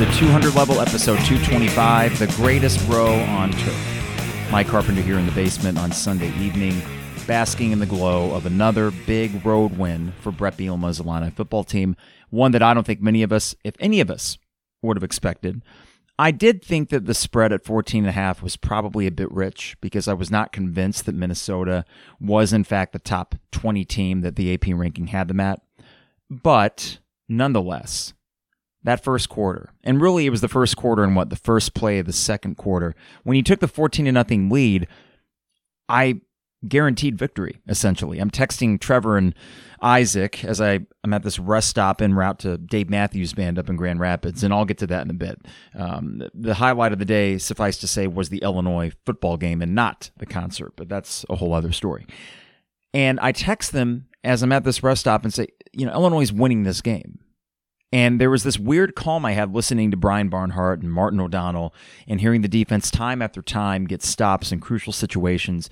the 200 level, episode 225, the greatest row on turf. Mike Carpenter here in the basement on Sunday evening, basking in the glow of another big road win for Bret Bielema's Illini football team, one that I don't think many of us, if any of us, would have expected. I did think that the spread at 14 and a half was probably a bit rich because I was not convinced that Minnesota was in fact the top 20 team that the AP ranking had them at. But nonetheless, that first quarter, and really it was the first quarter and what the first play of the second quarter, when you took the 14 to nothing lead, I guaranteed victory essentially. I'm texting Trevor and Isaac as I, I'm at this rest stop en route to Dave Matthews Band up in Grand Rapids, and I'll get to that in a bit. Um, the highlight of the day, suffice to say, was the Illinois football game and not the concert, but that's a whole other story. And I text them as I'm at this rest stop and say, you know, Illinois is winning this game. And there was this weird calm I had listening to Brian Barnhart and Martin O'Donnell and hearing the defense time after time get stops in crucial situations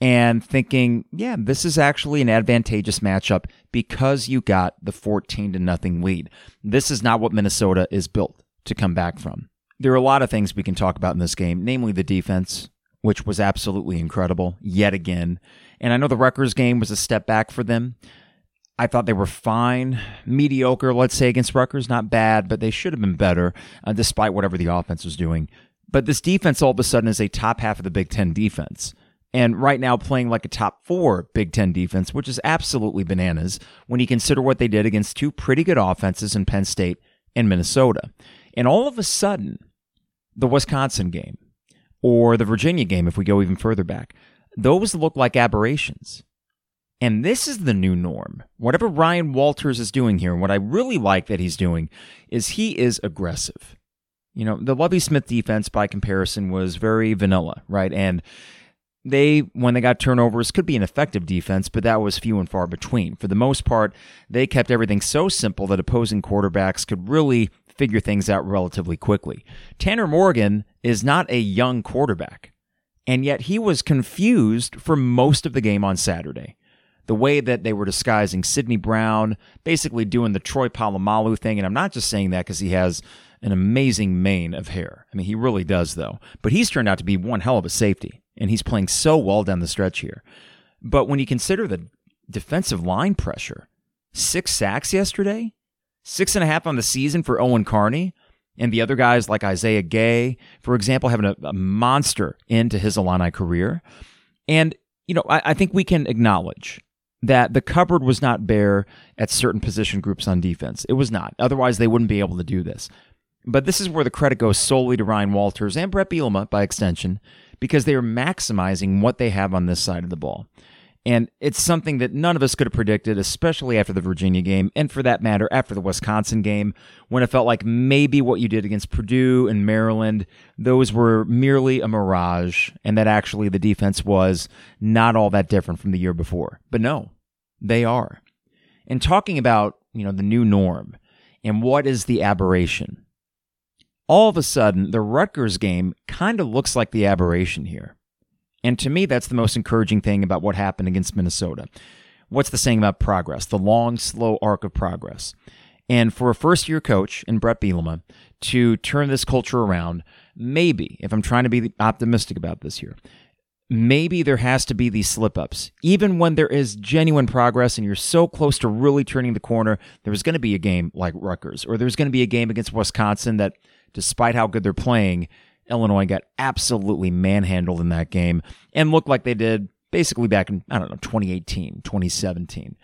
and thinking, yeah, this is actually an advantageous matchup because you got the 14 to nothing lead. This is not what Minnesota is built to come back from. There are a lot of things we can talk about in this game, namely the defense, which was absolutely incredible yet again. And I know the Rutgers game was a step back for them. I thought they were fine, mediocre, let's say, against Rutgers. Not bad, but they should have been better, uh, despite whatever the offense was doing. But this defense all of a sudden is a top half of the Big Ten defense. And right now, playing like a top four Big Ten defense, which is absolutely bananas when you consider what they did against two pretty good offenses in Penn State and Minnesota. And all of a sudden, the Wisconsin game or the Virginia game, if we go even further back, those look like aberrations. And this is the new norm. Whatever Ryan Walters is doing here, and what I really like that he's doing, is he is aggressive. You know, the Lovie Smith defense, by comparison, was very vanilla, right? And they, when they got turnovers, could be an effective defense, but that was few and far between. For the most part, they kept everything so simple that opposing quarterbacks could really figure things out relatively quickly. Tanner Morgan is not a young quarterback, and yet he was confused for most of the game on Saturday the way that they were disguising Sydney Brown, basically doing the Troy Polamalu thing. And I'm not just saying that because he has an amazing mane of hair. I mean, he really does, though. But he's turned out to be one hell of a safety, and he's playing so well down the stretch here. But when you consider the defensive line pressure, six sacks yesterday, six and a half on the season for Owen Carney, and the other guys like Isaiah Gay, for example, having a, a monster into his Illini career. And, you know, I, I think we can acknowledge that the cupboard was not bare at certain position groups on defense. It was not. Otherwise, they wouldn't be able to do this. But this is where the credit goes solely to Ryan Walters and Bret Bielema by extension, because they are maximizing what they have on this side of the ball. And it's something that none of us could have predicted, especially after the Virginia game, and for that matter, after the Wisconsin game, when it felt like maybe what you did against Purdue and Maryland, those were merely a mirage, and that actually the defense was not all that different from the year before. But no, they are. And talking about, you know, the new norm and what is the aberration, all of a sudden, the Rutgers game kind of looks like the aberration here. And to me, that's the most encouraging thing about what happened against Minnesota. What's the saying about progress? The long, slow arc of progress. And for a first year coach in Bret Bielema to turn this culture around, maybe, if I'm trying to be optimistic about this here, maybe there has to be these slip ups. Even when there is genuine progress and you're so close to really turning the corner, there's going to be a game like Rutgers, or there's going to be a game against Wisconsin that, despite how good they're playing, Illinois got absolutely manhandled in that game and looked like they did basically back in, I don't know, 2018, 2017.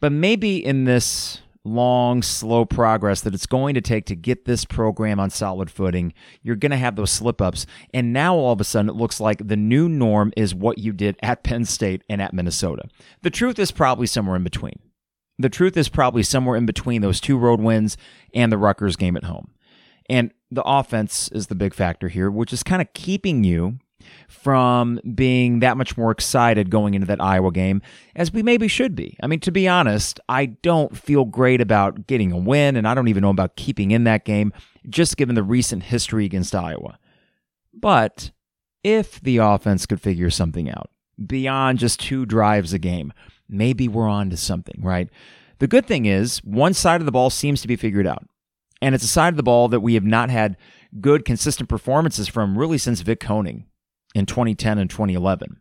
But maybe in this long, slow progress that it's going to take to get this program on solid footing, you're going to have those slip ups. And now all of a sudden, it looks like the new norm is what you did at Penn State and at Minnesota. The truth is probably somewhere in between. The truth is probably somewhere in between those two road wins and the Rutgers game at home. And the offense is the big factor here, which is kind of keeping you from being that much more excited going into that Iowa game as we maybe should be. I mean, to be honest, I don't feel great about getting a win, and I don't even know about keeping in that game, just given the recent history against Iowa. But if the offense could figure something out beyond just two drives a game, maybe we're on to something, right? The good thing is, one side of the ball seems to be figured out And it's a side of the ball that we have not had good, consistent performances from really since Vic Koenning in 2010 and 2011.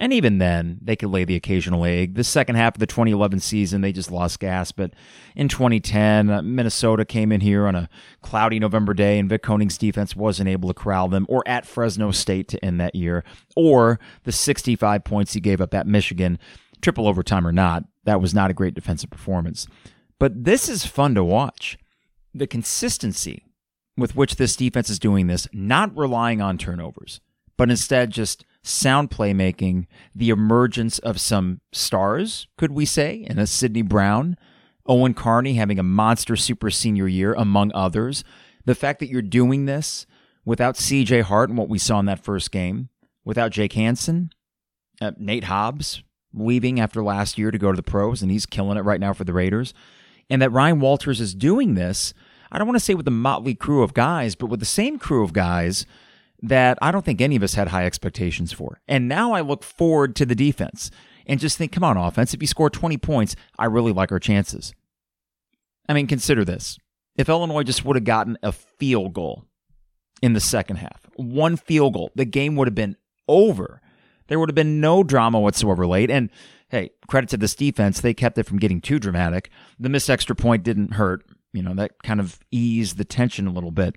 And even then, they could lay the occasional egg. The second half of the 2011 season, they just lost gas. But in 2010, uh, Minnesota came in here on a cloudy November day, and Vic Koenning's defense wasn't able to corral them, or at Fresno State to end that year, or the 65 points he gave up at Michigan, triple overtime or not. That was not a great defensive performance. But this is fun to watch. The consistency with which this defense is doing this, not relying on turnovers, but instead just sound playmaking, the emergence of some stars, could we say, in a Sydney Brown, Owen Carney having a monster super senior year, among others. The fact that you're doing this without CJ Hart and what we saw in that first game, without Jake Hansen, uh, Nate Hobbs leaving after last year to go to the pros, and he's killing it right now for the Raiders, and that Ryan Walters is doing this. I don't want to say with the motley crew of guys, but with the same crew of guys that I don't think any of us had high expectations for. And now I look forward to the defense and just think, come on, offense, if you score 20 points, I really like our chances. I mean, consider this. If Illinois just would have gotten a field goal in the second half, one field goal, the game would have been over. There would have been no drama whatsoever late. And hey, credit to this defense, they kept it from getting too dramatic. The missed extra point didn't hurt. You know, that kind of eased the tension a little bit.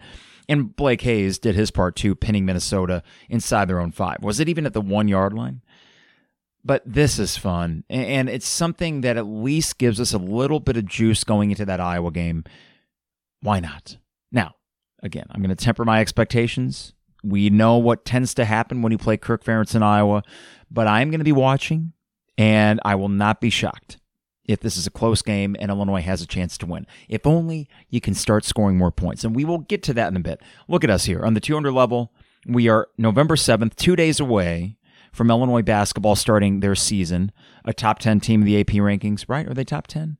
And Blake Hayes did his part too, pinning Minnesota inside their own five. Was it even at the one yard line? But this is fun. And it's something that at least gives us a little bit of juice going into that Iowa game. Why not? Now, again, I'm going to temper my expectations. We know what tends to happen when you play Kirk Ferentz in Iowa, but I'm going to be watching, and I will not be shocked if this is a close game and Illinois has a chance to win. If only you can start scoring more points. And we will get to that in a bit. Look at us here on the 200 level. We are November 7th, two days away from Illinois basketball starting their season, a top 10 team in the AP rankings, right? Are they top 10?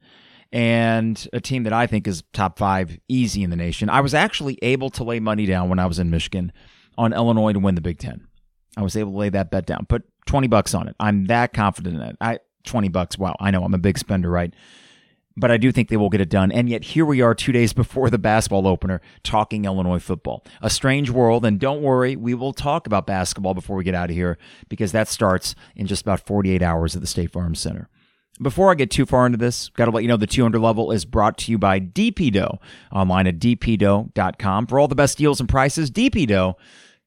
And a team that I think is top five easy in the nation. I was actually able to lay money down when I was in Michigan on Illinois to win the Big Ten. I was able to lay that bet down, put 20 bucks on it. I'm that confident in it. I, 20 bucks. Wow. I know I'm a big spender, right? But I do think they will get it done. And yet here we are two days before the basketball opener talking Illinois football. A strange world. And don't worry, we will talk about basketball before we get out of here because that starts in just about 48 hours at the State Farm Center. Before I get too far into this, got to let you know the 200 level is brought to you by DP Dough online at dpdough.com for all the best deals and prices. DP Dough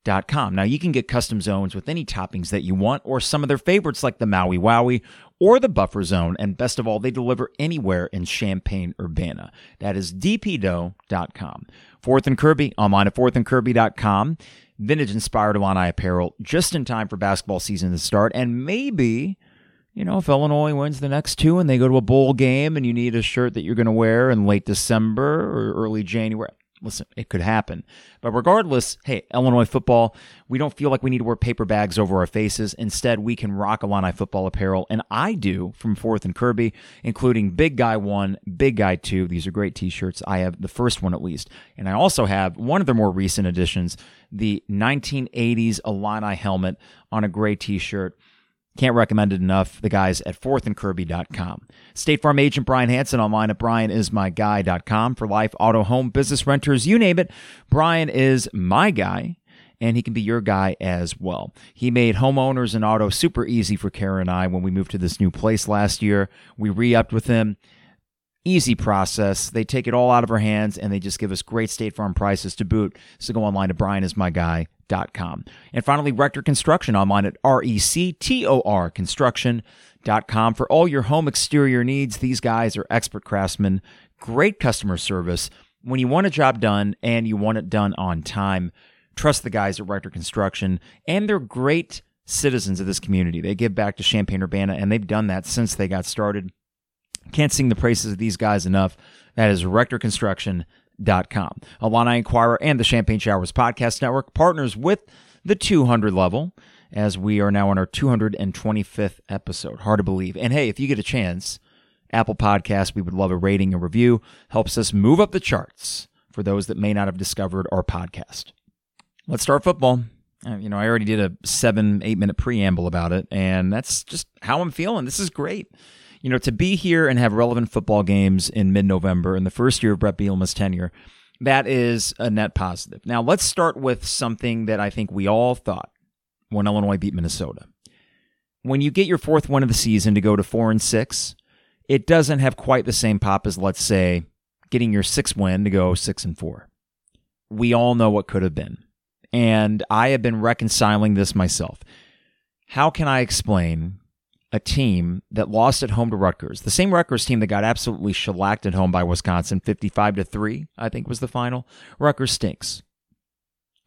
now, you can get custom zones with any toppings that you want, or some of their favorites like the Maui Wowie or the Buffer Zone. And best of all, they deliver anywhere in Champaign Urbana. That is dpdough.com. Fourth and Kirby, online at fourthandkirby.com. Vintage inspired Illini apparel just in time for basketball season to start. And maybe, you know, if Illinois wins the next two and they go to a bowl game and you need a shirt that you're going to wear in late December or early January, listen, it could happen. But regardless, hey, Illinois football, we don't feel like we need to wear paper bags over our faces. Instead, we can rock Illini football apparel, and I do from Fourth and Kirby, including Big Guy 1, Big Guy 2. These are great t shirts. I have the first one at least. And I also have one of the more recent editions, the 1980s Illini helmet on a gray t shirt. Can't recommend it enough. The guys at fourthandkirby.com. State Farm agent Brian Hanson online at brianismyguy.com for life, auto, home, business, renters, you name it. Brian is my guy and he can be your guy as well. He made homeowners and auto super easy for Kara and I when we moved to this new place last year. We re upped with him. Easy process. They take it all out of our hands and they just give us great State Farm prices to boot. So go online to brianismyguy.com. And finally, Rector Construction online at R-E-C-T-O-R construction.com for all your home exterior needs. These guys are expert craftsmen, great customer service. When you want a job done and you want it done on time, trust the guys at Rector Construction and they're great citizens of this community. They give back to Champaign Urbana and they've done that since they got started. Can't sing the praises of these guys enough. That is rectorconstruction.com. Illini Inquirer and the Champagne Showers Podcast Network partners with the 200 level as we are now on our 225th episode. Hard to believe. And hey, if you get a chance, Apple Podcast, we would love a rating and review. Helps us move up the charts for those that may not have discovered our podcast. Let's start football. Uh, you know, I already did a seven, eight minute preamble about it, and that's just how I'm feeling. This is great you know, to be here and have relevant football games in mid November in the first year of Bret Bielema's tenure, That is a net positive. Now, let's start with something that I think we all thought when Illinois beat Minnesota. When you get your fourth win of the season to go to four and six, it doesn't have quite the same pop as, let's say, getting your sixth win to go six and four. We all know what could have been. And I have been reconciling this myself. How can I explain a team that lost at home to Rutgers, the same Rutgers team that got absolutely shellacked at home by Wisconsin, 55 to 3, I think was the final. Rutgers stinks.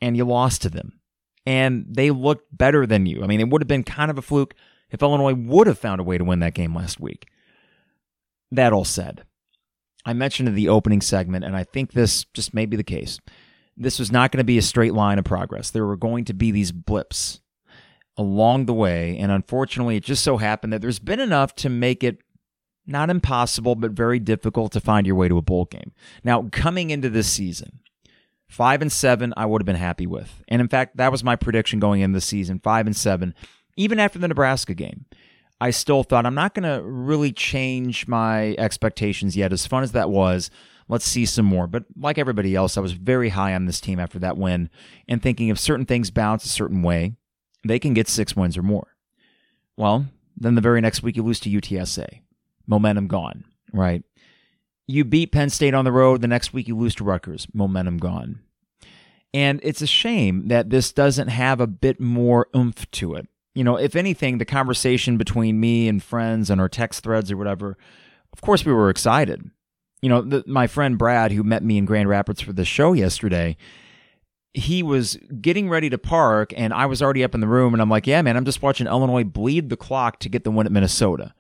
And you lost to them. And they looked better than you. I mean, it would have been kind of a fluke if Illinois would have found a way to win that game last week. That all said, I mentioned in the opening segment, and I think this just may be the case. This was not going to be a straight line of progress. There were going to be these blips along the way. And unfortunately, it just so happened that there's been enough to make it not impossible, but very difficult to find your way to a bowl game. Now, coming into this season, five and seven, I would have been happy with. And in fact, that was my prediction going into the season five and seven, even after the Nebraska game. I still thought I'm not going to really change my expectations yet. As fun as that was, let's see some more. But like everybody else, I was very high on this team after that win and thinking if certain things bounce a certain way, they can get six wins or more. Well, then the very next week you lose to UTSA. Momentum gone, right? You beat Penn State on the road. The next week you lose to Rutgers. Momentum gone. And it's a shame that this doesn't have a bit more oomph to it. You know, if anything, the conversation between me and friends and our text threads or whatever, of course we were excited. You know, the, my friend Brad, who met me in Grand Rapids for the show yesterday, he was getting ready to park and I was already up in the room and I'm like, yeah, man, I'm just watching Illinois bleed the clock to get the win at Minnesota.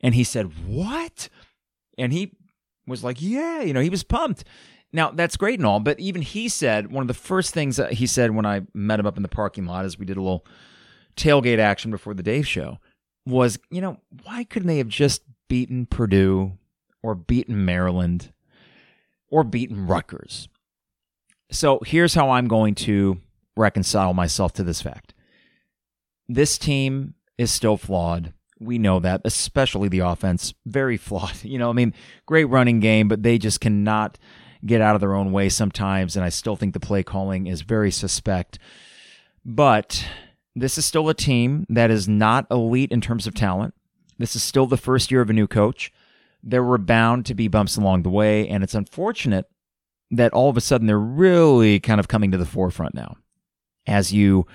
And he said, what? And he was like, yeah, you know, he was pumped. Now, that's great and all, but even he said, one of the first things that he said when I met him up in the parking lot as we did a little tailgate action before the Dave show was, you know, why couldn't they have just beaten Purdue or beaten Maryland or beaten Rutgers? So here's how I'm going to reconcile myself to this fact. This team is still flawed. We know that, especially the offense, very flawed. You know, I mean, great running game, but they just cannot get out of their own way sometimes. And I still think the play calling is very suspect. But this is still a team that is not elite in terms of talent. This is still the first year of a new coach. There were bound to be bumps along the way, and it's unfortunate that all of a sudden they're really kind of coming to the forefront now as you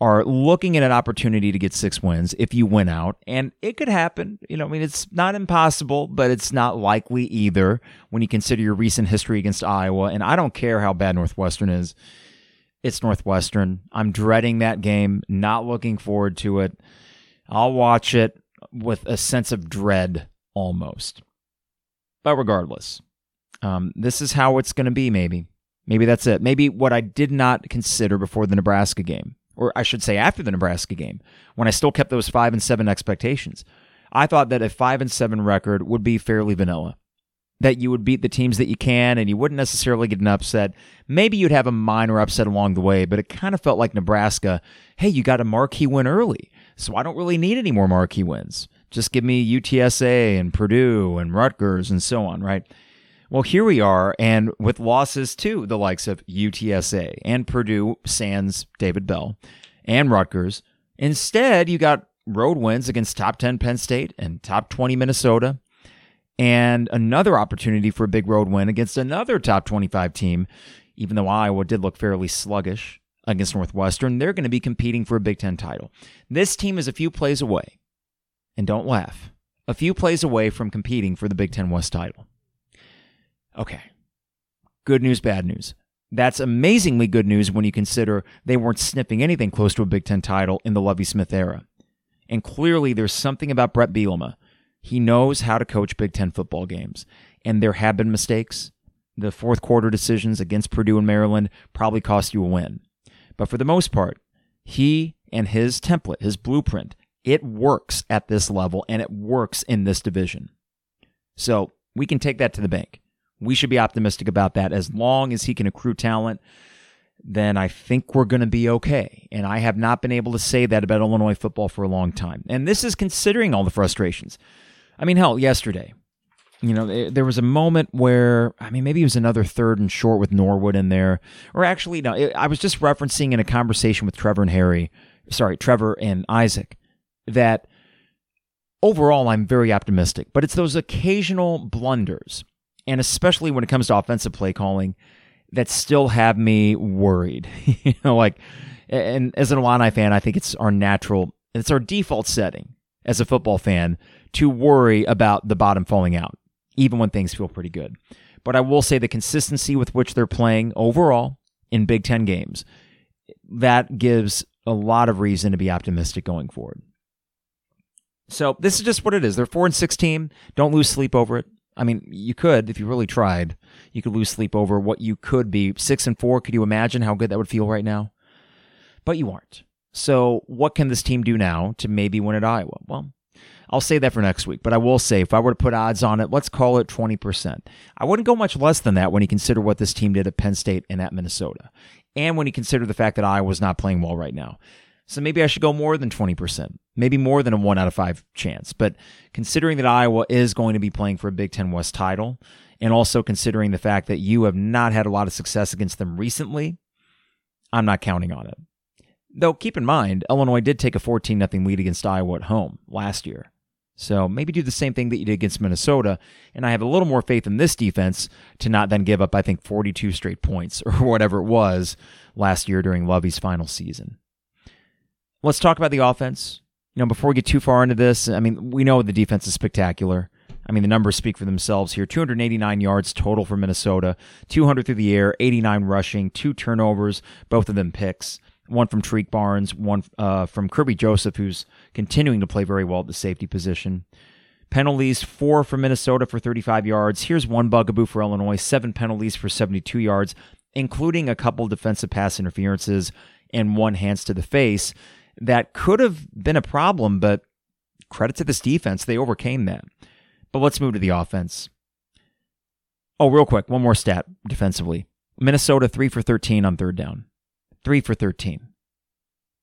are looking at an opportunity to get six wins if you win out. And it could happen. You know, I mean, it's not impossible, but it's not likely either when you consider your recent history against Iowa. And I don't care how bad Northwestern is. It's Northwestern. I'm dreading that game, not looking forward to it. I'll watch it with a sense of dread almost. But regardless, um, this is how it's going to be, maybe. Maybe that's it. Maybe what I did not consider before the Nebraska game, or I should say after the Nebraska game, when I still kept those five and seven expectations. I thought that a five and seven record would be fairly vanilla. That you would beat the teams that you can and you wouldn't necessarily get an upset. Maybe you'd have a minor upset along the way, but it kind of felt like Nebraska, hey, you got a marquee win early, so I don't really need any more marquee wins. Just give me UTSA and Purdue and Rutgers and so on, right? Well, here we are, and with losses to the likes of UTSA and Purdue, Sans David Bell, and Rutgers. Instead, you got road wins against top 10 Penn State and top 20 Minnesota, and another opportunity for a big road win against another top 25 team. Even though Iowa did look fairly sluggish against Northwestern, they're going to be competing for a Big Ten title. This team is a few plays away, and don't laugh, a few plays away from competing for the Big Ten West title. Okay. Good news, bad news. That's amazingly good news when you consider they weren't sniffing anything close to a Big Ten title in the Lovie Smith era. And clearly, there's something about Bret Bielema. He knows how to coach Big Ten football games. And there have been mistakes. The fourth quarter decisions against Purdue and Maryland probably cost you a win. But for the most part, he and his template, his blueprint, it works at this level and it works in this division. So we can take that to the bank we should be optimistic about that. As long as he can accrue talent, then I think we're going to be okay. And I have not been able to say that about Illinois football for a long time. And this is considering all the frustrations. I mean, hell, yesterday, You know, there was a moment where, I mean, maybe it was another third and short with Norwood in there. Or actually, no, I was just referencing in a conversation with Trevor and Harry, sorry, Trevor and Isaac, that overall I'm very optimistic. But it's those occasional blunders, and especially when it comes to offensive play calling, that still have me worried. you know, like, and as an Illini fan, I think it's our natural, it's our default setting as a football fan to worry about the bottom falling out even when things feel pretty good. But I will say the consistency with which they're playing overall in Big Ten games, that gives a lot of reason to be optimistic going forward. So this is just what it is. They're four and six team. Don't lose sleep over it. I mean, you could if you really tried. You could lose sleep over what you could be. Six and four. Could you imagine how good that would feel right now? But you aren't. So what can this team do now to maybe win at Iowa? Well, I'll say that for next week, but I will say if I were to put odds on it, let's call it 20%. I wouldn't go much less than that when you consider what this team did at Penn State and at Minnesota, and when you consider the fact that Iowa's not playing well right now. So maybe I should go more than 20%, maybe more than a one out of five chance. But considering that Iowa is going to be playing for a Big Ten West title, and also considering the fact that you have not had a lot of success against them recently, I'm not counting on it. Though keep in mind, Illinois did take a 14 0 lead against Iowa at home last year. So maybe do the same thing that you did against Minnesota. And I have a little more faith in this defense to not then give up, I think, 42 straight points or whatever it was last year during Lovie's final season. Let's talk about the offense. You know, before we get too far into this, I mean, we know the defense is spectacular. I mean, the numbers speak for themselves here 289 yards total for Minnesota, 200 through the air, 89 rushing, two turnovers, both of them picks one from Tarique Barnes, one uh, from Kerby Joseph, who's continuing to play very well at the safety position. Penalties, four for Minnesota for 35 yards. Here's one bugaboo for Illinois, seven penalties for 72 yards, including a couple defensive pass interferences and one hands to the face. That could have been a problem, but credit to this defense. They overcame that. But let's move to the offense. Oh, real quick, one more stat defensively. Minnesota 3 for 13 on third down three for 13.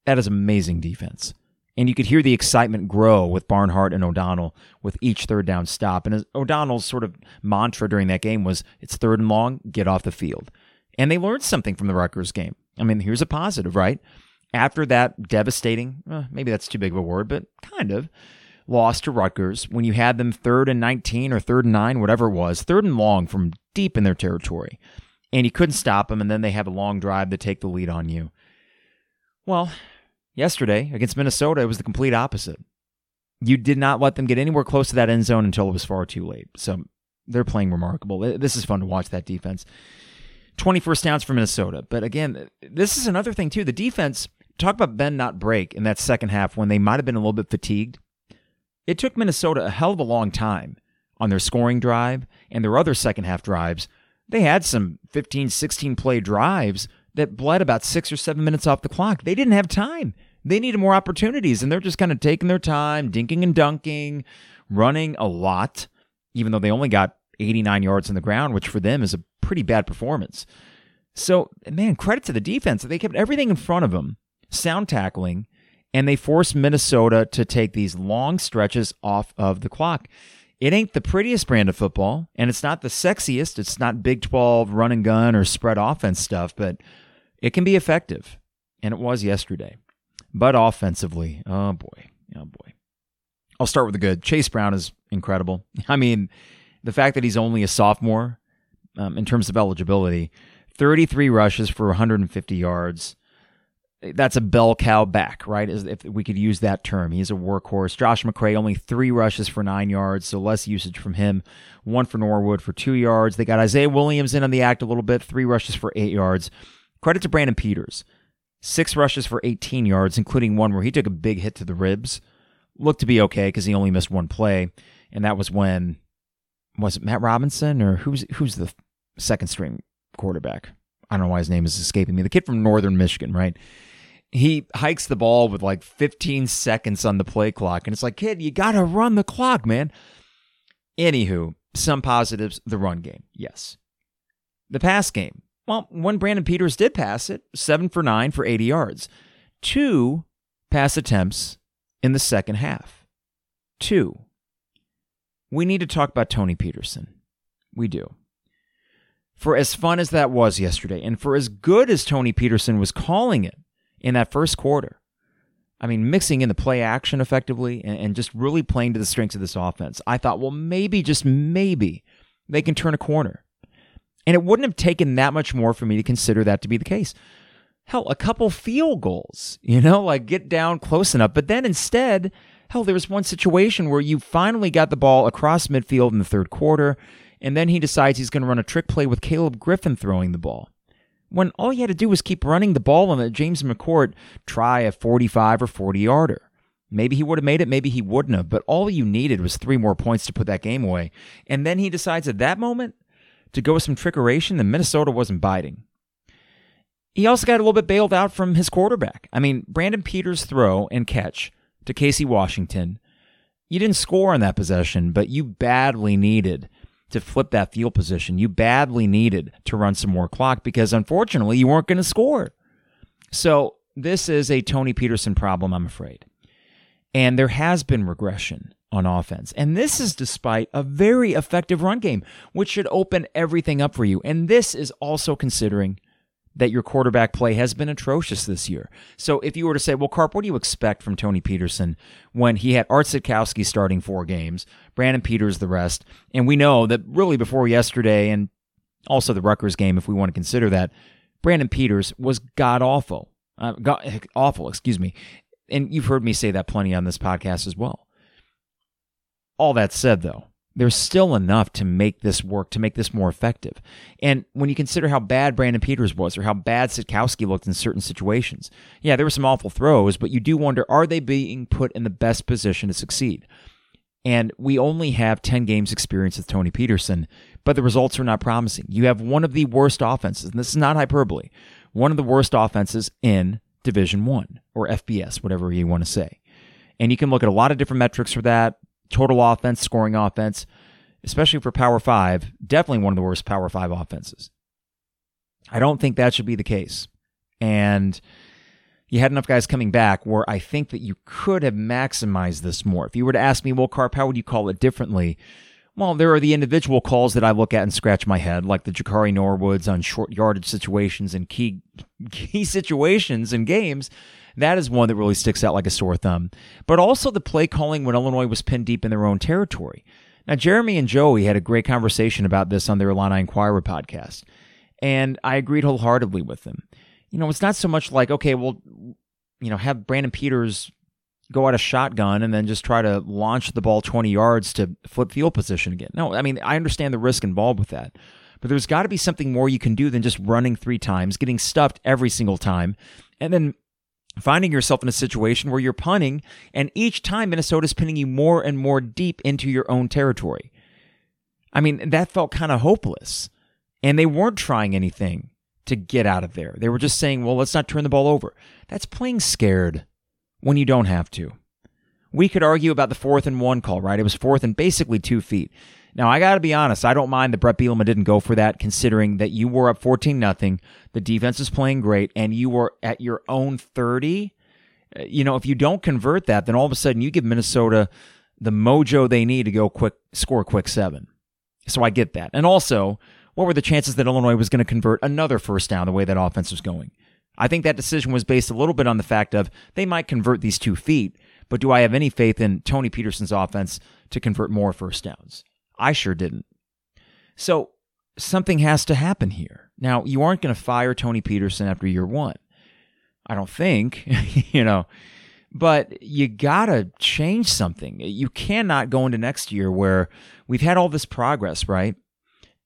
That is amazing defense. And you could hear the excitement grow with Barnhart and O'Donnell with each third down stop. And O'Donnell's sort of mantra during that game was it's third and long, get off the field. And they learned something from the Rutgers game. I mean, here's a positive, right? After that devastating, eh, maybe that's too big of a word, but kind of, loss to Rutgers, when you had them third and 19 or third and nine, whatever it was, third and long from deep in their territory and you couldn't stop them, and then they have a long drive to take the lead on you. Well, yesterday against Minnesota, it was the complete opposite. You did not let them get anywhere close to that end zone until it was far too late. So they're playing remarkable. This is fun to watch that defense. 21st downs for Minnesota. But again, this is another thing, too. The defense, talk about bend, not break in that second half when they might have been a little bit fatigued. It took Minnesota a hell of a long time on their scoring drive and their other second half drives they had some 15, 16 play drives that bled about six or seven minutes off the clock. They didn't have time. They needed more opportunities, and they're just kind of taking their time, dinking and dunking, running a lot, even though they only got 89 yards on the ground, which for them is a pretty bad performance. So, man, credit to the defense. They kept everything in front of them, sound tackling, and they forced Minnesota to take these long stretches off of the clock. It ain't the prettiest brand of football, and it's not the sexiest. It's not Big 12 run and gun or spread offense stuff, but it can be effective. And it was yesterday. But offensively, oh boy, oh boy. I'll start with the good. Chase Brown is incredible. I mean, the fact that he's only a sophomore um, in terms of eligibility, 33 rushes for 150 yards, that's a bell cow back, right? If we could use that term. He's a workhorse. Josh McCray, only three rushes for nine yards, so less usage from him. One for Norwood for two yards. They got Isaiah Williams in on the act a little bit, three rushes for eight yards. Credit to Brandon Peters. Six rushes for 18 yards, including one where he took a big hit to the ribs. Looked to be okay because he only missed one play, and that was when was it Matt Robinson or who's who's the second string quarterback? I don't know why his name is escaping me. The kid from Northern Michigan, right? He hikes the ball with like 15 seconds on the play clock. And it's like, kid, you got to run the clock, man. Anywho, some positives the run game, yes. The pass game, well, when Brandon Peters did pass it, seven for nine for 80 yards. Two pass attempts in the second half. Two. we need to talk about Tony Petersen. We do. For as fun as that was yesterday, and for as good as Tony Petersen was calling it in that first quarter, I mean, mixing in the play action effectively and, and just really playing to the strengths of this offense, I thought, well, maybe, just maybe, they can turn a corner. And it wouldn't have taken that much more for me to consider that to be the case. Hell, a couple field goals, you know, like get down close enough. But then instead, hell, there was one situation where you finally got the ball across midfield in the third quarter, and then he decides he's going to run a trick play with Caleb Griffin throwing the ball. When all he had to do was keep running the ball and let James McCourt try a 45 or 40 yarder. Maybe he would have made it, maybe he wouldn't have, but all you needed was three more points to put that game away. And then he decides at that moment to go with some trickeration, and Minnesota wasn't biting. He also got a little bit bailed out from his quarterback. I mean, Brandon Peters' throw and catch to Casey Washington. You didn't score on that possession, but you badly needed to flip that field position. You badly needed to run some more clock because unfortunately you weren't going to score. So this is a Tony Petersen problem, I'm afraid. And there has been regression on offense. And this is despite a very effective run game, which should open everything up for you. And this is also considering that your quarterback play has been atrocious this year. So if you were to say, well, Carp, what do you expect from Tony Petersen when he had Art Sitkowski starting four games, Brandon Peters the rest, and we know that really before yesterday and also the Rutgers game, if we want to consider that, Brandon Peters was god awful, uh, god awful, excuse me. And you've heard me say that plenty on this podcast as well. All that said, though, there's still enough to make this work, to make this more effective. And when you consider how bad Brandon Peters was or how bad Sitkowski looked in certain situations, yeah, there were some awful throws, but you do wonder are they being put in the best position to succeed? And we only have 10 games experience with Tony Petersen, but the results are not promising. You have one of the worst offenses, and this is not hyperbole, one of the worst offenses in Division 1 or FBS, whatever you want to say. And you can look at a lot of different metrics for that total offense, scoring offense, especially for Power Five, definitely one of the worst Power Five offenses. I don't think that should be the case. And you had enough guys coming back where I think that you could have maximized this more. If you were to ask me, well, Carp, how would you call it differently? Well, there are the individual calls that I look at and scratch my head, like the Jakari Norwoods on short yardage situations and key key situations in games that is one that really sticks out like a sore thumb. But also the play calling when Illinois was pinned deep in their own territory. Now, Jeremy and Joey had a great conversation about this on their Illini Inquirer podcast, and I agreed wholeheartedly with them. You know, it's not so much like, okay, well, you know, have Brandon Peters go out a shotgun and then just try to launch the ball 20 yards to flip field position again. No, I mean, I understand the risk involved with that. But there's got to be something more you can do than just running three times, getting stuffed every single time, and then finding yourself in a situation where you're punting, and each time Minnesota's pinning you more and more deep into your own territory. I mean, that felt kind of hopeless. And they weren't trying anything to get out of there. They were just saying, well, let's not turn the ball over. That's playing scared when you don't have to. We could argue about the fourth and one call, right? It was fourth and basically two feet. Now, I got to be honest, I don't mind that Bret Bielema didn't go for that, considering that you were up 14 nothing. The defense is playing great, and you were at your own 30. Uh, you know, if you don't convert that, then all of a sudden you give Minnesota the mojo they need to go quick, score quick seven. So I get that. And also, what were the chances that Illinois was going to convert another first down the way that offense was going? I think that decision was based a little bit on the fact of they might convert these two feet, but do I have any faith in Tony Petersen's offense to convert more first downs? I sure didn't. So something has to happen here. Now, you aren't going to fire Tony Petersen after year one. I don't think, you know, but you got to change something. You cannot go into next year where we've had all this progress, right?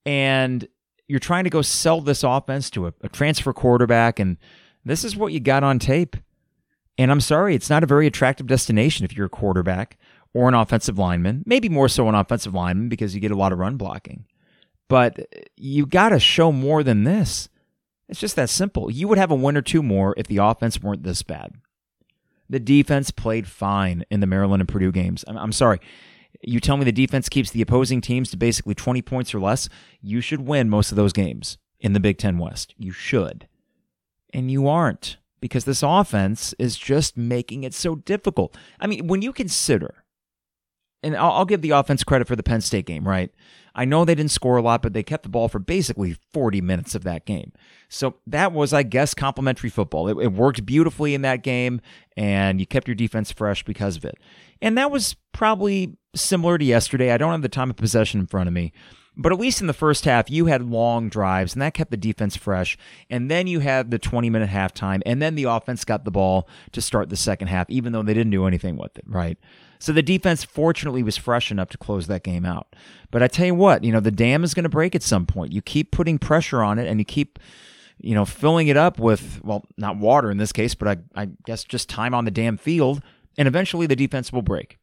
And you're trying to go sell this offense to a, a transfer quarterback, and this is what you got on tape. And I'm sorry, it's not a very attractive destination if you're a quarterback or an offensive lineman, maybe more so an offensive lineman because you get a lot of run blocking. But you got to show more than this. It's just that simple. You would have a win or two more if the offense weren't this bad. The defense played fine in the Maryland and Purdue games. I'm, I'm sorry. You tell me the defense keeps the opposing teams to basically 20 points or less, you should win most of those games in the Big Ten West. You should. And you aren't because this offense is just making it so difficult. I mean, when you consider and I'll, I'll give the offense credit for the Penn State game, right? I know they didn't score a lot, but they kept the ball for basically 40 minutes of that game. So that was, I guess, complimentary football. It, it, worked beautifully in that game, and you kept your defense fresh because of it. And that was probably similar to yesterday. I don't have the time of possession in front of me, but at least in the first half, you had long drives, and that kept the defense fresh. And then you had the 20 minute halftime, and then the offense got the ball to start the second half, even though they didn't do anything with it, right? So the defense, fortunately, was fresh enough to close that game out. But I tell you what, you know, the dam is going to break at some point. You keep putting pressure on it, and you keep you know, filling it up with, well, not water in this case, but I, I guess just time on the damn field, and eventually the defense will break.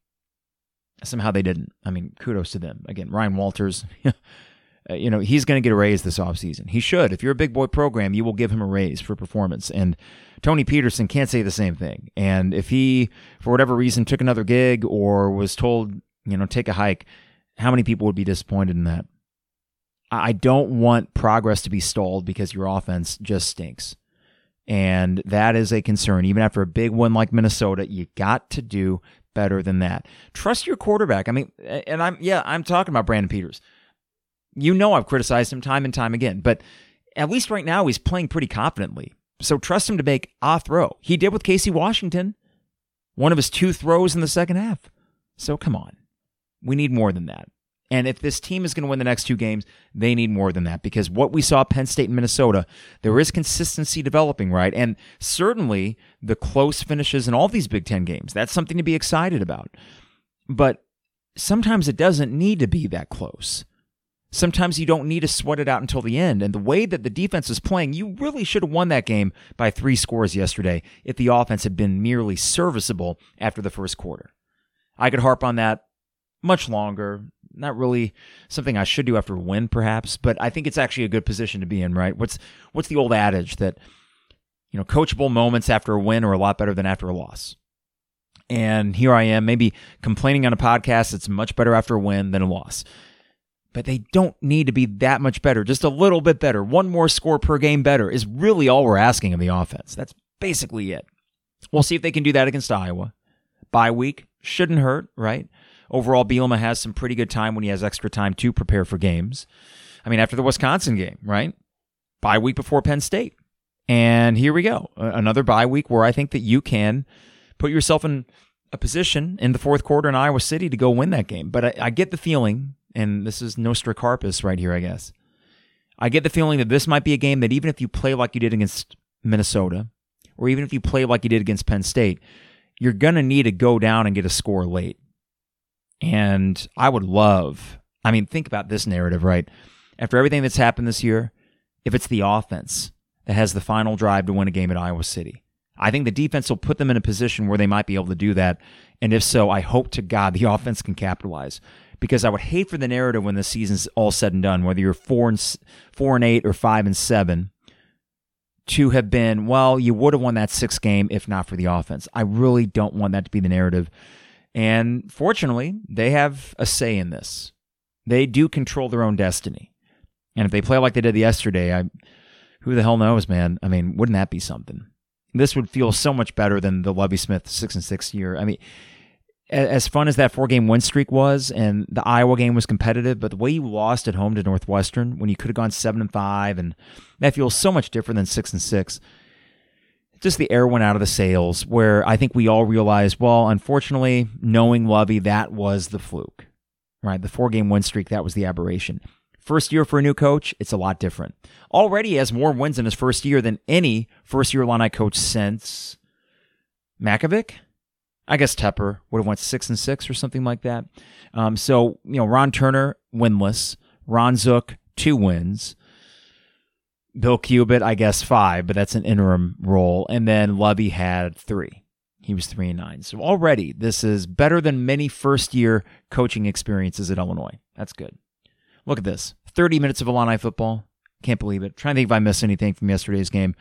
Somehow they didn't. I mean, kudos to them. Again, Ryan Walters, uh, you know, he's going to get a raise this offseason. He should. If you're a big boy program, you will give him a raise for performance. And Tony Petersen can't say the same thing. And if he, for whatever reason, took another gig or was told, you know, take a hike, how many people would be disappointed in that? I don't want progress to be stalled because your offense just stinks. And that is a concern. Even after a big win like Minnesota, you got to do better than that. Trust your quarterback. I mean, and I'm, yeah, I'm talking about Brandon Peters. You know, I've criticized him time and time again, but at least right now he's playing pretty confidently. So trust him to make a throw. He did with Casey Washington, one of his two throws in the second half. So come on. We need more than that. And if this team is going to win the next two games, they need more than that because what we saw Penn State and Minnesota, there is consistency developing, right? And certainly the close finishes in all these Big Ten games, that's something to be excited about. But sometimes it doesn't need to be that close. Sometimes you don't need to sweat it out until the end. And the way that the defense is playing, you really should have won that game by three scores yesterday if the offense had been merely serviceable after the first quarter. I could harp on that much longer not really something I should do after a win, perhaps, but I think it's actually a good position to be in, right? What's what's the old adage that you know, coachable moments after a win are a lot better than after a loss. And here I am, maybe complaining on a podcast it's much better after a win than a loss. But they don't need to be that much better, just a little bit better. One more score per game better is really all we're asking of the offense. That's basically it. We'll see if they can do that against Iowa. Bye week shouldn't hurt, right? Overall, Bielema has some pretty good time when he has extra time to prepare for games. I mean, after the Wisconsin game, right? Bye week before Penn State. And here we go. Another bye week where I think that you can put yourself in a position in the fourth quarter in Iowa City to go win that game. But I, I get the feeling, and this is Nostracarpus right here, I guess. I get the feeling that this might be a game that even if you play like you did against Minnesota, or even if you play like you did against Penn State, you're going to need to go down and get a score late. And I would love, I mean, think about this narrative, right? After everything that's happened this year, if it's the offense that has the final drive to win a game at Iowa City, I think the defense will put them in a position where they might be able to do that. And if so, I hope to God the offense can capitalize because I would hate for the narrative when the season's all said and done, whether you're four and four and eight or five and seven, to have been well, you would have won that sixth game if not for the offense. I really don't want that to be the narrative and fortunately, they have a say in this. They do control their own destiny. And if they play like they did yesterday, I who the hell knows, man? I mean, wouldn't that be something? This would feel so much better than the Lovie Smith six and six year. I mean, as fun as that four game win streak was, and the Iowa game was competitive, but the way you lost at home to Northwestern when you could have gone seven and five, and that feels so much different than six and six just the air went out of the sails where I think we all realized, well, unfortunately, knowing Lovie, that was the fluke, right? The four game win streak, that was the aberration. First year for a new coach, it's a lot different. Already has more wins in his first year than any first year Illini coach since Mackovic. I guess Tepper would have went six and six or something like that. Um, so, you know, Ron Turner, winless. Ron Zook, two wins. Bill Cubit, I guess five, but that's an interim role. And then Lovie had three. He was three and nine. So already this is better than many first year coaching experiences at Illinois. That's good. Look at this 30 minutes of Illini football. Can't believe it. Trying to think if I missed anything from yesterday's game.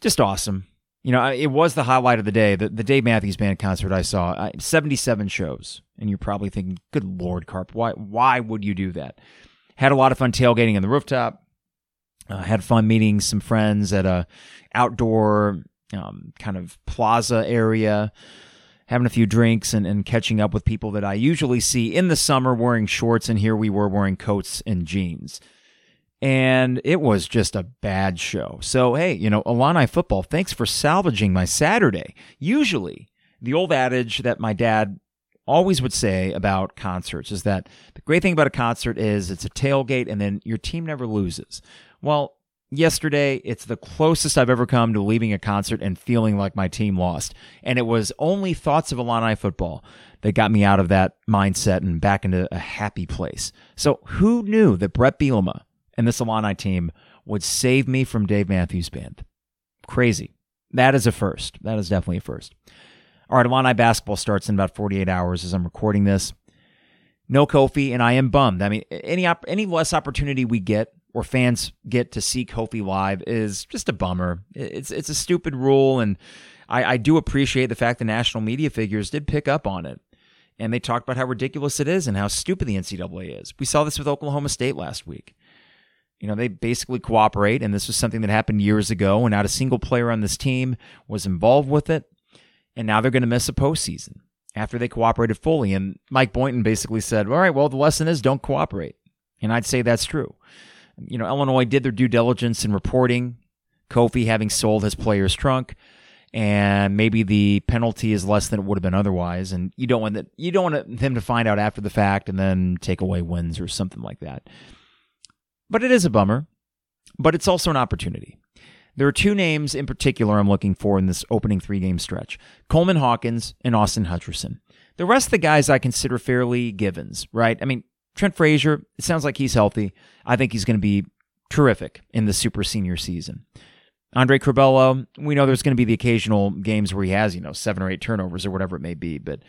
Just awesome. You know, it was the highlight of the day. The, the Dave Matthews Band concert I saw, 77 shows. And you're probably thinking, good Lord, Carp, why, why would you do that? Had a lot of fun tailgating on the rooftop uh, had fun meeting some friends at a outdoor um, kind of plaza area. having a few drinks and, and catching up with people that I usually see in the summer wearing shorts, and here we were wearing coats and jeans. And it was just a bad show. So, hey, you know, Illini football, thanks for salvaging my Saturday. Usually, the old adage that my dad always would say about concerts is that the great thing about a concert is it's a tailgate and then your team never loses. Well, yesterday it's the closest I've ever come to leaving a concert and feeling like my team lost. And it was only thoughts of Illini football that got me out of that mindset and back into a happy place. So who knew that Bret Bielema and this Illini team would save me from Dave Matthews Band? Crazy. That is a first. That is definitely a first. All right, Illini basketball starts in about 48 hours as I'm recording this. No Kofi, and I am bummed. I mean, any op- any less opportunity we get or fans get to see Kofi live is just a bummer. It's it's a stupid rule, and I, I do appreciate the fact the national media figures did pick up on it, and they talked about how ridiculous it is and how stupid the NCAA is. We saw this with Oklahoma State last week. You know, they basically cooperate, and this was something that happened years ago, and not a single player on this team was involved with it and now they're going to miss a postseason after they cooperated fully. And Mike Boynton basically said, all right, well, the lesson is don't cooperate. And I'd say that's true. You know, Illinois did their due diligence in reporting Kofi having sold his player's trunk, and maybe the penalty is less than it would have been otherwise. And you don't want that you don't want them to find out after the fact and then take away wins or something like that. But it is a bummer, but it's also an opportunity. There are two names in particular I'm looking for in this opening three game stretch Coleman Hawkins and Austin Hutcherson. The rest of the guys I consider fairly givens, right? I mean, Trent Frazier, it sounds like he's healthy. I think he's going to be terrific in the super senior season. Andre Curbelo, we know there's going to be the occasional games where he has, you know, seven or eight turnovers or whatever it may be, but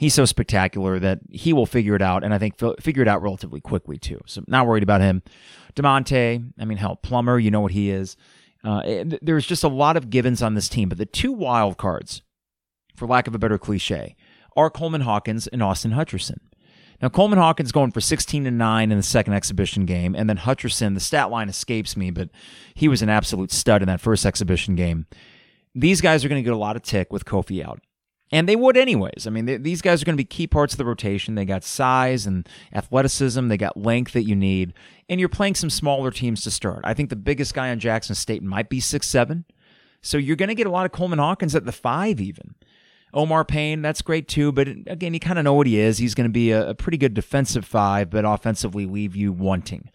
he's so spectacular that he will figure it out, and I think figure it out relatively quickly too. So not worried about him. Da'Monte, I mean, hell, Plummer, you know what he is. Uh, there's just a lot of givens on this team, but the two wild cards, for lack of a better cliche, are Coleman Hawkins and Austin Hutcherson. Now, Coleman Hawkins going for 16 and 9 in the second exhibition game, and then Hutcherson, the stat line escapes me, but he was an absolute stud in that first exhibition game. These guys are going to get a lot of tick with Kofi out. And they would anyways. I mean, they, these guys are going to be key parts of the rotation. They got size and athleticism, they got length that you need, and you're playing some smaller teams to start. I think the biggest guy on Jackson State might be six seven, so you're going to get a lot of Coleman Hawkins at the five even. Omar Payne, that's great too, but again, you kind of know what he is. He's going to be a, a pretty good defensive five, but offensively leave you wanting.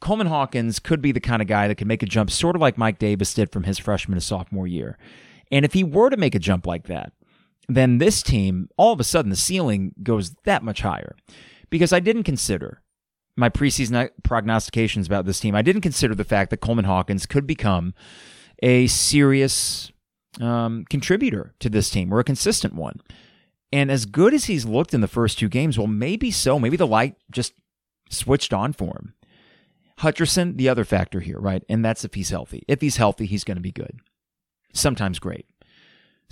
Coleman Hawkins could be the kind of guy that could make a jump, sort of like Mike Davis did from his freshman to sophomore year. And if he were to make a jump like that, then this team, all of a sudden, the ceiling goes that much higher. Because I didn't consider my preseason prognostications about this team, I didn't consider the fact that Coleman Hawkins could become a serious um, contributor to this team or a consistent one. And as good as he's looked in the first two games, well, maybe so. Maybe the light just switched on for him. Hutcherson, the other factor here, right? And that's if he's healthy. If he's healthy, he's going to be good sometimes great.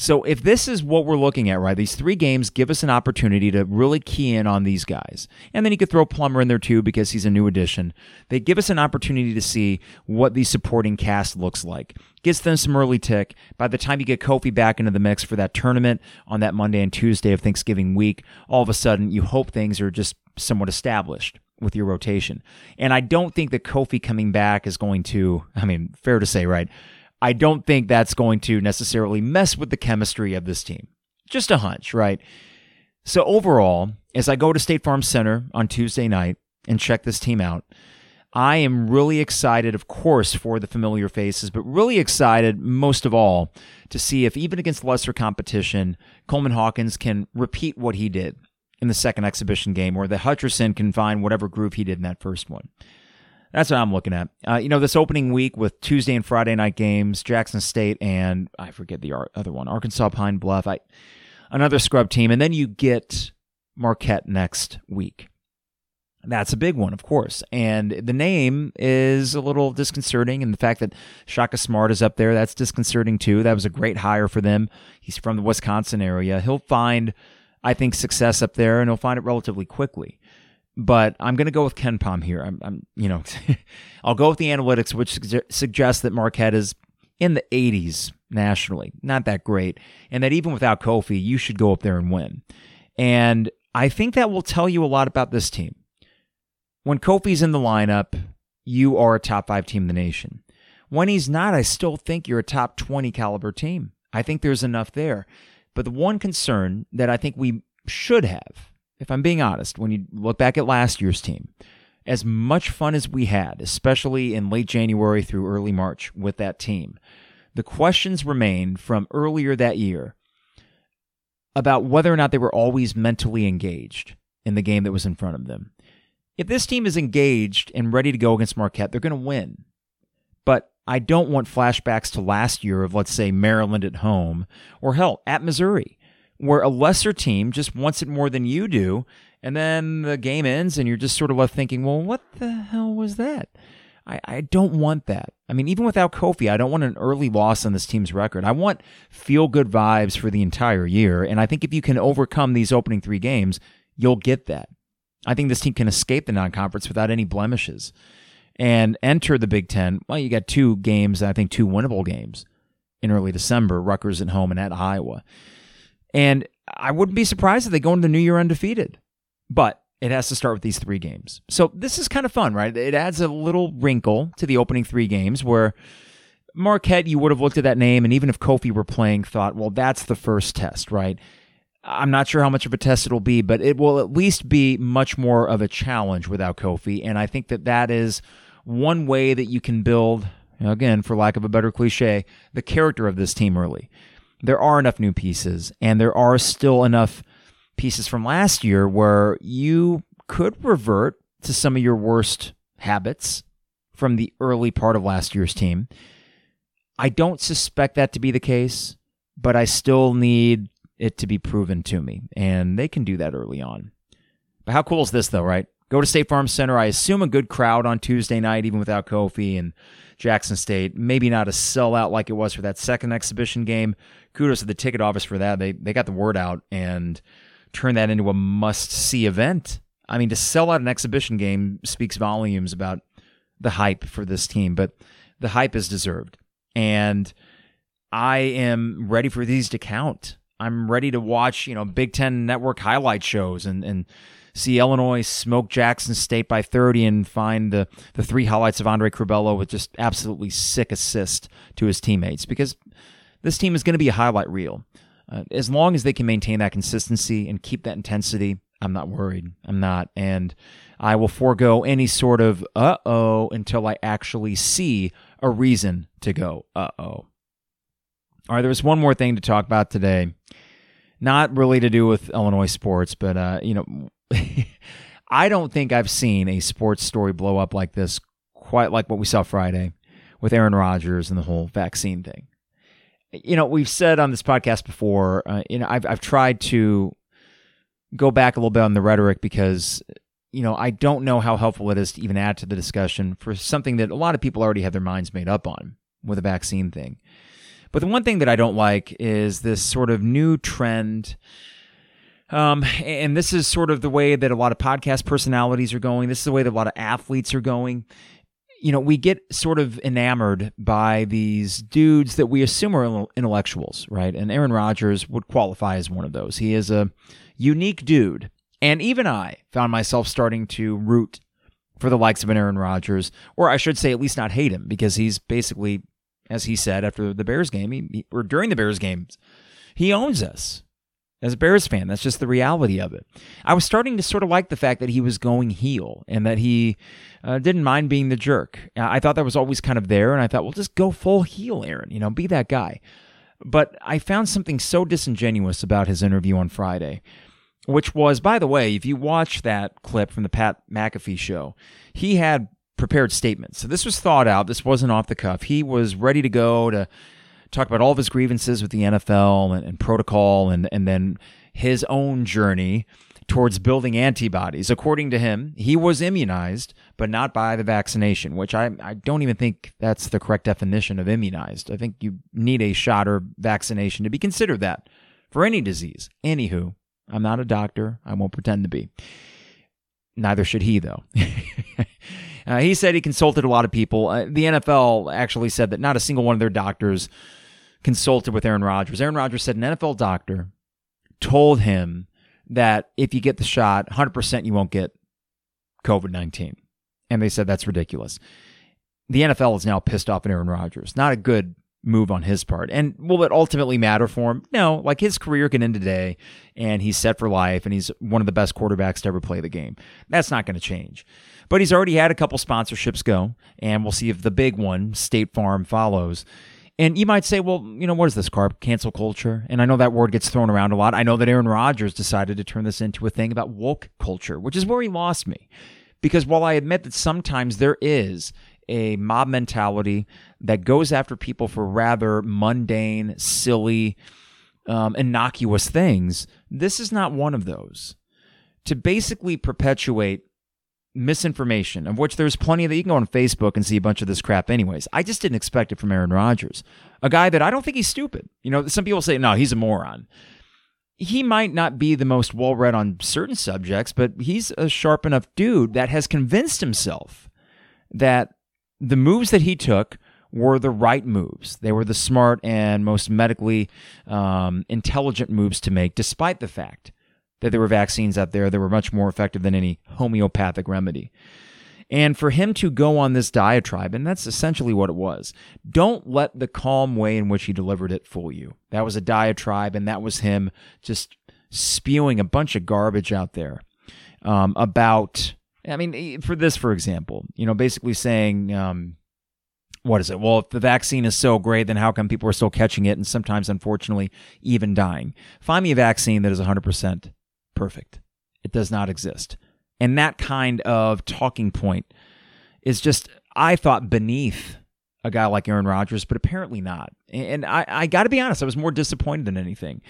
So if this is what we're looking at, right, these three games give us an opportunity to really key in on these guys. And then you could throw Plummer in there too because he's a new addition. They give us an opportunity to see what the supporting cast looks like. Gets them some early tick. By the time you get Kofi back into the mix for that tournament on that Monday and Tuesday of Thanksgiving week, all of a sudden you hope things are just somewhat established with your rotation. And I don't think that Kofi coming back is going to, I mean, fair to say, right? I don't think that's going to necessarily mess with the chemistry of this team. Just a hunch, right? So, overall, as I go to State Farm Center on Tuesday night and check this team out, I am really excited, of course, for the familiar faces, but really excited most of all to see if, even against lesser competition, Coleman Hawkins can repeat what he did in the second exhibition game, or that Hutcherson can find whatever groove he did in that first one. That's what I'm looking at. Uh, you know, this opening week with Tuesday and Friday night games, Jackson State and I forget the other one, Arkansas Pine Bluff, I, another scrub team, and then you get Marquette next week. That's a big one, of course. And the name is a little disconcerting. And the fact that Shaka Smart is up there, that's disconcerting too. That was a great hire for them. He's from the Wisconsin area. He'll find, I think, success up there and he'll find it relatively quickly but I'm going to go with KenPom here. I'm, I'm you know, I'll go with the analytics, which suggests that Marquette is in the 80s nationally, not that great, and that even without Kofi, you should go up there and win. And I think that will tell you a lot about this team. When Kofi's in the lineup, you are a top five team in the nation. When he's not, I still think you're a top 20 caliber team. I think there's enough there. But the one concern that I think we should have, if I'm being honest, when you look back at last year's team, as much fun as we had, especially in late January through early March with that team, the questions remain from earlier that year about whether or not they were always mentally engaged in the game that was in front of them. If this team is engaged and ready to go against Marquette, they're going to win. But I don't want flashbacks to last year of, let's say, Maryland at home or hell, at Missouri, where a lesser team just wants it more than you do. And then the game ends and you're just sort of left thinking, well, what the hell was that? I, I don't want that. I mean, even without Kofi, I don't want an early loss on this team's record. I want feel good vibes for the entire year. And I think if you can overcome these opening three games, you'll get that. I think this team can escape the non conference without any blemishes and enter the Big Ten. Well, you got two games, I think two winnable games in early December Rutgers at home and at Iowa. And I wouldn't be surprised if they go into the new year undefeated. But it has to start with these three games. So this is kind of fun, right? It adds a little wrinkle to the opening three games where Marquette, you would have looked at that name, and even if Kofi were playing, thought, well, that's the first test, right? I'm not sure how much of a test it'll be, but it will at least be much more of a challenge without Kofi. And I think that that is one way that you can build, again, for lack of a better cliche, the character of this team early. There are enough new pieces, and there are still enough pieces from last year where you could revert to some of your worst habits from the early part of last year's team. I don't suspect that to be the case, but I still need it to be proven to me, and they can do that early on. But how cool is this, though, right? Go to State Farm Center. I assume a good crowd on Tuesday night, even without Kofi and Jackson State. Maybe not a sellout like it was for that second exhibition game. Kudos to the ticket office for that. They they got the word out and turned that into a must see event. I mean, to sell out an exhibition game speaks volumes about the hype for this team, but the hype is deserved. And I am ready for these to count. I'm ready to watch, you know, Big Ten Network highlight shows and, and see Illinois smoke Jackson State by 30 and find the, the three highlights of Andre Curbelo with just absolutely sick assist to his teammates because this team is going to be a highlight reel. Uh, as long as they can maintain that consistency and keep that intensity, I'm not worried. I'm not. And I will forego any sort of uh oh until I actually see a reason to go uh oh. All right, there was one more thing to talk about today. Not really to do with Illinois sports, but, uh, you know, I don't think I've seen a sports story blow up like this quite like what we saw Friday with Aaron Rodgers and the whole vaccine thing you know, we've said on this podcast before, uh, you know, I've, I've tried to go back a little bit on the rhetoric because, you know, I don't know how helpful it is to even add to the discussion for something that a lot of people already have their minds made up on with a vaccine thing. But the one thing that I don't like is this sort of new trend. Um, and this is sort of the way that a lot of podcast personalities are going. This is the way that a lot of athletes are going you know, we get sort of enamored by these dudes that we assume are intellectuals, right? And Aaron Rodgers would qualify as one of those. He is a unique dude. And even I found myself starting to root for the likes of an Aaron Rodgers, or I should say, at least not hate him, because he's basically, as he said after the Bears game, he, or during the Bears games, he owns us as a Bears fan. That's just the reality of it. I was starting to sort of like the fact that he was going heel and that he uh, didn't mind being the jerk. I thought that was always kind of there, and I thought, well, just go full heel, Aaron. You know, be that guy. But I found something so disingenuous about his interview on Friday, which was, by the way, if you watch that clip from the Pat McAfee show, he had prepared statements. So this was thought out. This wasn't off the cuff. He was ready to go to talk about all of his grievances with the NFL and, and protocol and, and then his own journey towards building antibodies. According to him, he was immunized, but not by the vaccination, which I, I don't even think that's the correct definition of immunized. I think you need a shot or vaccination to be considered that for any disease. Anywho, I'm not a doctor. I won't pretend to be. Neither should he, though. uh, he said he consulted a lot of people. Uh, the NFL actually said that not a single one of their doctors consulted with Aaron Rodgers. Aaron Rodgers said an NFL doctor told him that if you get the shot, 100% you won't get COVID 19. And they said that's ridiculous. The NFL is now pissed off at Aaron Rodgers. Not a good move on his part. And will it ultimately matter for him? No, like his career can end today and he's set for life and he's one of the best quarterbacks to ever play the game. That's not going to change. But he's already had a couple sponsorships go and we'll see if the big one, State Farm, follows. And you might say, well, you know, what is this, Carp? Cancel culture? And I know that word gets thrown around a lot. I know that Aaron Rodgers decided to turn this into a thing about woke culture, which is where he lost me. Because while I admit that sometimes there is a mob mentality that goes after people for rather mundane, silly, um, innocuous things, this is not one of those. To basically perpetuate misinformation, of which there's plenty of that. You can go on Facebook and see a bunch of this crap, anyways. I just didn't expect it from Aaron Rodgers, a guy that I don't think he's stupid. You know, some people say, no, he's a moron. He might not be the most well read on certain subjects, but he's a sharp enough dude that has convinced himself that the moves that he took were the right moves. They were the smart and most medically um, intelligent moves to make, despite the fact that there were vaccines out there that were much more effective than any homeopathic remedy. And for him to go on this diatribe, and that's essentially what it was, don't let the calm way in which he delivered it fool you. That was a diatribe, and that was him just spewing a bunch of garbage out there um, about, I mean, for this, for example, you know, basically saying, um, what is it? Well, if the vaccine is so great, then how come people are still catching it and sometimes, unfortunately, even dying? Find me a vaccine that is 100% perfect. It does not exist. And that kind of talking point is just, I thought, beneath a guy like Aaron Rodgers, but apparently not. And I, I got to be honest, I was more disappointed than anything.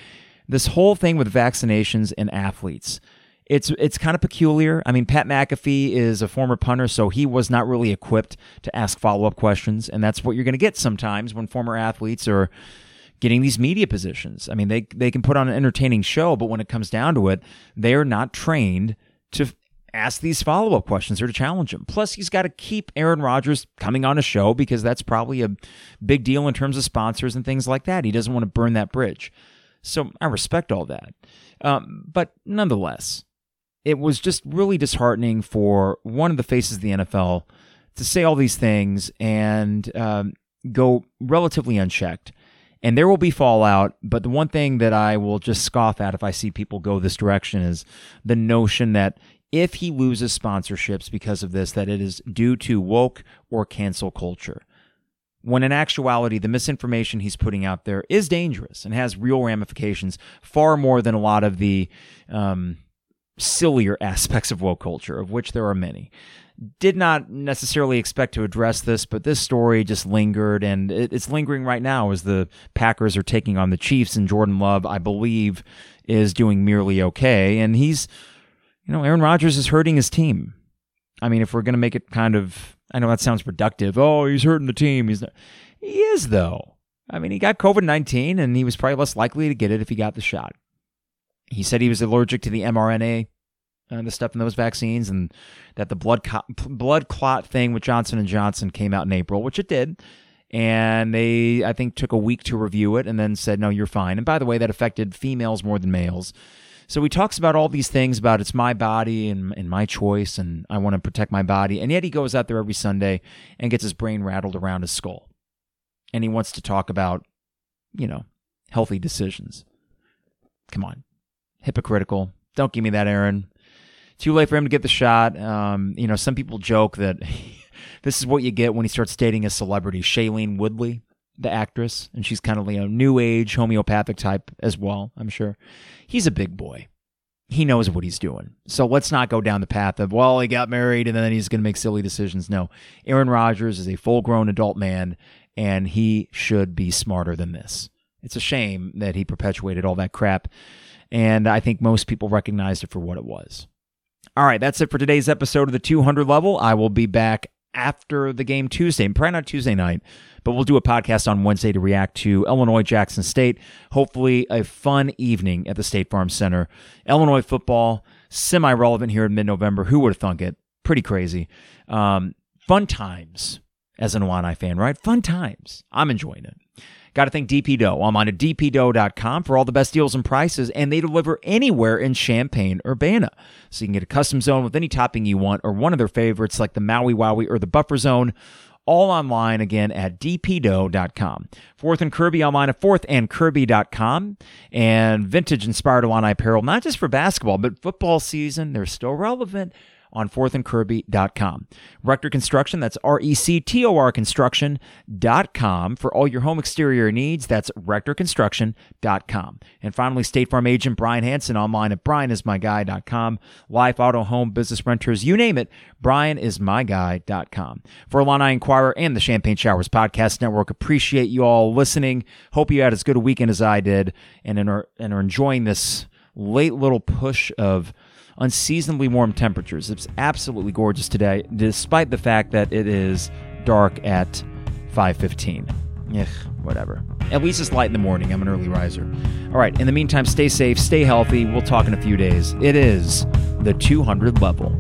This whole thing with vaccinations and athletes. It's it's kind of peculiar. I mean, Pat McAfee is a former punter, so he was not really equipped to ask follow up questions, and that's what you're going to get sometimes when former athletes are getting these media positions. I mean, they they can put on an entertaining show, but when it comes down to it, they are not trained to ask these follow up questions or to challenge him. Plus, he's got to keep Aaron Rodgers coming on a show because that's probably a big deal in terms of sponsors and things like that. He doesn't want to burn that bridge. So I respect all that. Um, but nonetheless, it was just really disheartening for one of the faces of the NFL to say all these things and um, go relatively unchecked and there will be fallout. But the one thing that I will just scoff at if I see people go this direction is the notion that if he loses sponsorships because of this, that it is due to woke or cancel culture. When in actuality, the misinformation he's putting out there is dangerous and has real ramifications far more than a lot of the um, sillier aspects of woke culture, of which there are many did not necessarily expect to address this, but this story just lingered, and it's lingering right now as the Packers are taking on the Chiefs, and Jordan Love, I believe, is doing merely okay, and he's, you know, Aaron Rodgers is hurting his team. I mean, if we're going to make it kind of, I know that sounds productive. Oh, he's hurting the team. He's not. He is though. I mean, he got COVID nineteen, and he was probably less likely to get it if he got the shot. He said he was allergic to the mRNA uh, the stuff in those vaccines, and that the blood co- blood clot thing with Johnson and Johnson came out in April, which it did. And they, I think, took a week to review it and then said, no, you're fine. And by the way, that affected females more than males. So he talks about all these things about it's my body and, and my choice, and I want to protect my body. And yet he goes out there every Sunday and gets his brain rattled around his skull. And he wants to talk about, you know, healthy decisions. Come on. Hypocritical. Don't give me that, Aaron too late for him to get the shot. Um, you know, some people joke that this is what you get when he starts dating a celebrity, Shailene Woodley, the actress, and she's kind of you know new age homeopathic type as well. I'm sure he's a big boy. He knows what he's doing. So let's not go down the path of well, he got married and then he's going to make silly decisions. No, Aaron Rodgers is a full grown adult man, and he should be smarter than this. It's a shame that he perpetuated all that crap. And I think most people recognized it for what it was. All right, that's it for today's episode of the 200 level. I will be back after the game Tuesday, probably not Tuesday night, but we'll do a podcast on Wednesday to react to Illinois Jackson State. Hopefully, a fun evening at the State Farm Center. Illinois football, semi relevant here in mid November. Who would have thunk it? Pretty crazy. Um, fun times as an Illini fan, right? Fun times. I'm enjoying it. Got to thank DP Dough. I'm on at dpdough.com for all the best deals and prices, and they deliver anywhere in Champaign, Urbana. So you can get a custom zone with any topping you want, or one of their favorites like the Maui Wowie or the Buffer Zone all online again at dpdough.com. Fourth and Kirby online at fourthandkirby.com. And vintage inspired Illini apparel, not just for basketball, but football season. They're still relevant on fourthandkirby.com. Rector Construction, that's R E C T O R construction.com for all your home exterior needs. That's rectorconstruction.com. And finally, State Farm agent Brian Hanson online at brianismyguy.com. Life, auto, home, business renters, you name it, brianismyguy.com. For Illini Inquirer and the Champagne Showers Podcast Network, appreciate you all listening. Hope you had as good a weekend as I did and are, and are enjoying this late little push of unseasonably warm temperatures. It's absolutely gorgeous today, despite the fact that it is dark at 5:15. Ugh, whatever. At least it's light in the morning. I'm an early riser. All right. In the meantime, stay safe, stay healthy. We'll talk in a few days. It is the 200 level.